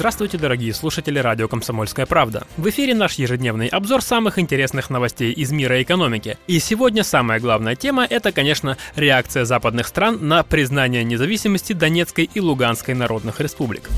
Здравствуйте, дорогие слушатели радио «Комсомольская правда». В эфире наш ежедневный обзор самых интересных новостей из мира экономики. И сегодня самая главная тема – это, конечно, реакция западных стран на признание независимости Донецкой и Луганской народных республик.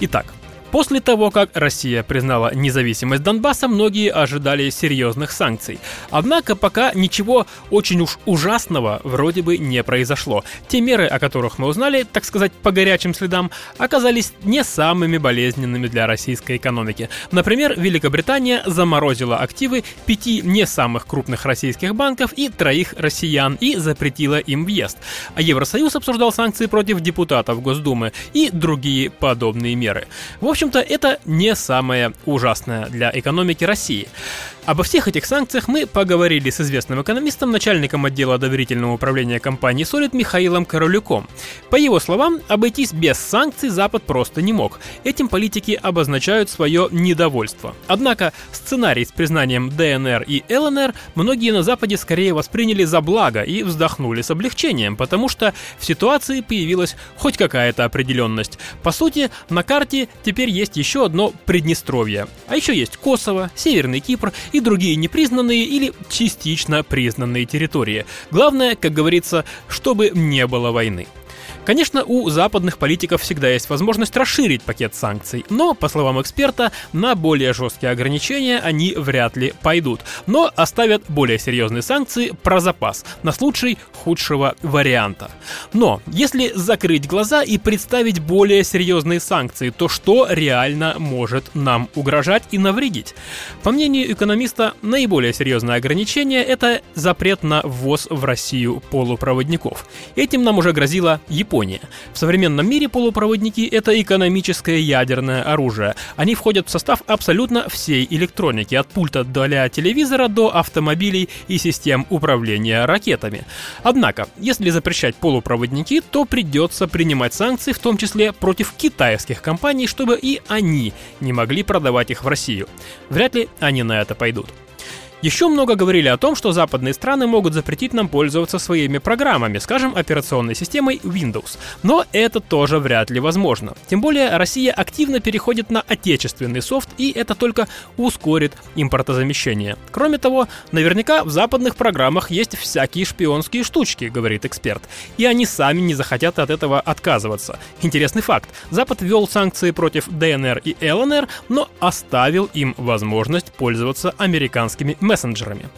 Итак, После того, как Россия признала независимость Донбасса, многие ожидали серьезных санкций. Однако пока ничего очень уж ужасного вроде бы не произошло. Те меры, о которых мы узнали, так сказать, по горячим следам, оказались не самыми болезненными для российской экономики. Например, Великобритания заморозила активы пяти не самых крупных российских банков и троих россиян и запретила им въезд. А Евросоюз обсуждал санкции против депутатов Госдумы и другие подобные меры. В общем, общем-то, это не самое ужасное для экономики России. Обо всех этих санкциях мы поговорили с известным экономистом, начальником отдела доверительного управления компании Solid Михаилом Королюком. По его словам, обойтись без санкций Запад просто не мог. Этим политики обозначают свое недовольство. Однако сценарий с признанием ДНР и ЛНР многие на Западе скорее восприняли за благо и вздохнули с облегчением, потому что в ситуации появилась хоть какая-то определенность. По сути, на карте теперь есть еще одно Приднестровье. А еще есть Косово, Северный Кипр и и другие непризнанные или частично признанные территории. Главное, как говорится, чтобы не было войны. Конечно, у западных политиков всегда есть возможность расширить пакет санкций, но, по словам эксперта, на более жесткие ограничения они вряд ли пойдут, но оставят более серьезные санкции про запас, на случай худшего варианта. Но, если закрыть глаза и представить более серьезные санкции, то что реально может нам угрожать и навредить? По мнению экономиста, наиболее серьезное ограничение – это запрет на ввоз в Россию полупроводников. Этим нам уже грозила Япония Япония. В современном мире полупроводники — это экономическое ядерное оружие. Они входят в состав абсолютно всей электроники, от пульта для телевизора до автомобилей и систем управления ракетами. Однако, если запрещать полупроводники, то придется принимать санкции, в том числе против китайских компаний, чтобы и они не могли продавать их в Россию. Вряд ли они на это пойдут. Еще много говорили о том, что западные страны могут запретить нам пользоваться своими программами, скажем, операционной системой Windows. Но это тоже вряд ли возможно. Тем более Россия активно переходит на отечественный софт, и это только ускорит импортозамещение. Кроме того, наверняка в западных программах есть всякие шпионские штучки, говорит эксперт. И они сами не захотят от этого отказываться. Интересный факт. Запад ввел санкции против ДНР и ЛНР, но оставил им возможность пользоваться американскими мессенджерами.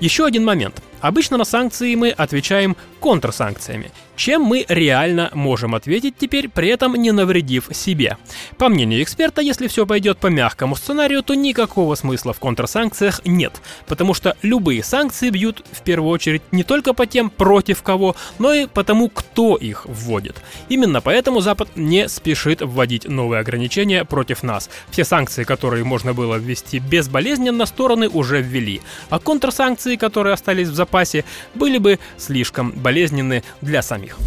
Еще один момент. Обычно на санкции мы отвечаем контрсанкциями, чем мы реально можем ответить теперь, при этом не навредив себе. По мнению эксперта, если все пойдет по мягкому сценарию, то никакого смысла в контрсанкциях нет, потому что любые санкции бьют в первую очередь не только по тем, против кого, но и по тому, кто их вводит. Именно поэтому Запад не спешит вводить новые ограничения против нас. Все санкции, которые можно было ввести безболезненно, стороны уже ввели, а контрсанкции, которые остались в запасе, были бы слишком болезненны для самих.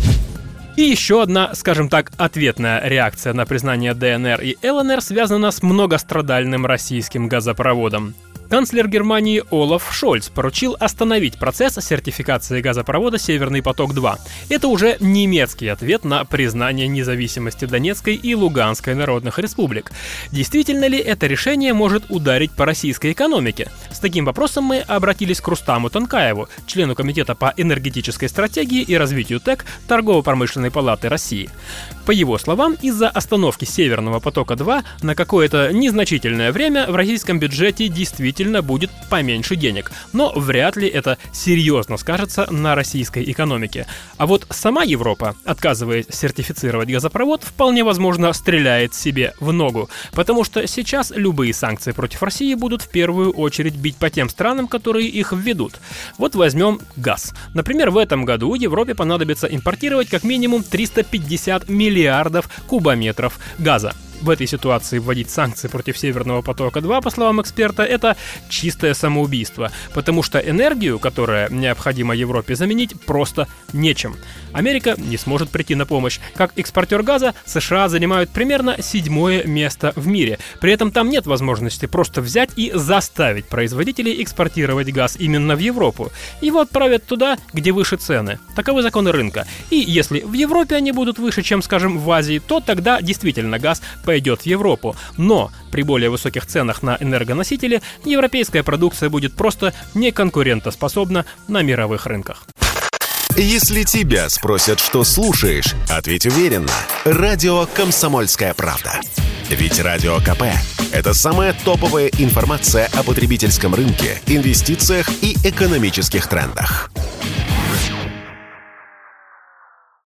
И еще одна, скажем так, ответная реакция на признание ДНР и ЛНР связана с многострадальным российским газопроводом. Канцлер Германии Олаф Шольц поручил остановить процесс сертификации газопровода «Северный поток-2». Это уже немецкий ответ на признание независимости Донецкой и Луганской народных республик. Действительно ли это решение может ударить по российской экономике? С таким вопросом мы обратились к Рустаму Танкаеву, члену Комитета по энергетической стратегии и развитию ТЭК Торгово-промышленной палаты России. По его словам, из-за остановки Северного потока-2 на какое-то незначительное время в российском бюджете действительно действительно будет поменьше денег, но вряд ли это серьезно скажется на российской экономике. А вот сама Европа, отказываясь сертифицировать газопровод, вполне возможно стреляет себе в ногу, потому что сейчас любые санкции против России будут в первую очередь бить по тем странам, которые их введут. Вот возьмем газ. Например, в этом году Европе понадобится импортировать как минимум 350 миллиардов кубометров газа. В этой ситуации вводить санкции против Северного потока-2, по словам эксперта, это чистое самоубийство, потому что энергию, которая необходима Европе заменить, просто нечем. Америка не сможет прийти на помощь. Как экспортер газа, США занимают примерно седьмое место в мире. При этом там нет возможности просто взять и заставить производителей экспортировать газ именно в Европу. Его отправят туда, где выше цены. Таковы законы рынка. И если в Европе они будут выше, чем, скажем, в Азии, то тогда действительно газ пойдет в Европу. Но при более высоких ценах на энергоносители европейская продукция будет просто неконкурентоспособна на мировых рынках. Если тебя спросят, что слушаешь, ответь уверенно. Радио «Комсомольская правда». Ведь Радио КП – это самая топовая информация о потребительском рынке, инвестициях и экономических трендах.